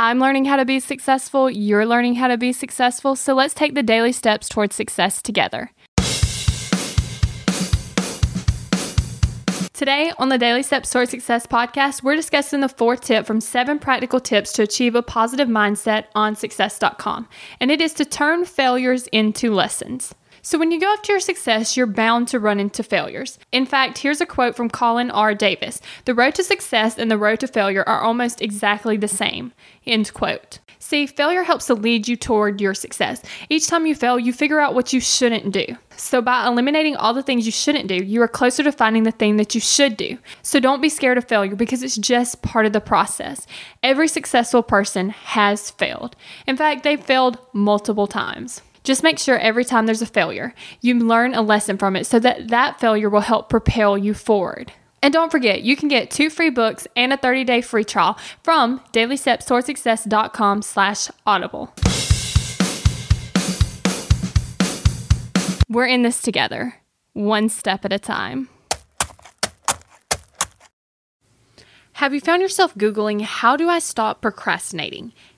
I'm learning how to be successful, you're learning how to be successful, so let's take the daily steps towards success together. Today on the Daily Steps Towards Success podcast, we're discussing the fourth tip from seven practical tips to achieve a positive mindset on success.com, and it is to turn failures into lessons. So, when you go after your success, you're bound to run into failures. In fact, here's a quote from Colin R. Davis The road to success and the road to failure are almost exactly the same. End quote. See, failure helps to lead you toward your success. Each time you fail, you figure out what you shouldn't do. So, by eliminating all the things you shouldn't do, you are closer to finding the thing that you should do. So, don't be scared of failure because it's just part of the process. Every successful person has failed. In fact, they've failed multiple times. Just make sure every time there's a failure, you learn a lesson from it so that that failure will help propel you forward. And don't forget, you can get two free books and a 30-day free trial from dailystepstowardsuccess.com slash audible. We're in this together, one step at a time. Have you found yourself Googling, how do I stop procrastinating?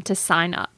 to sign up.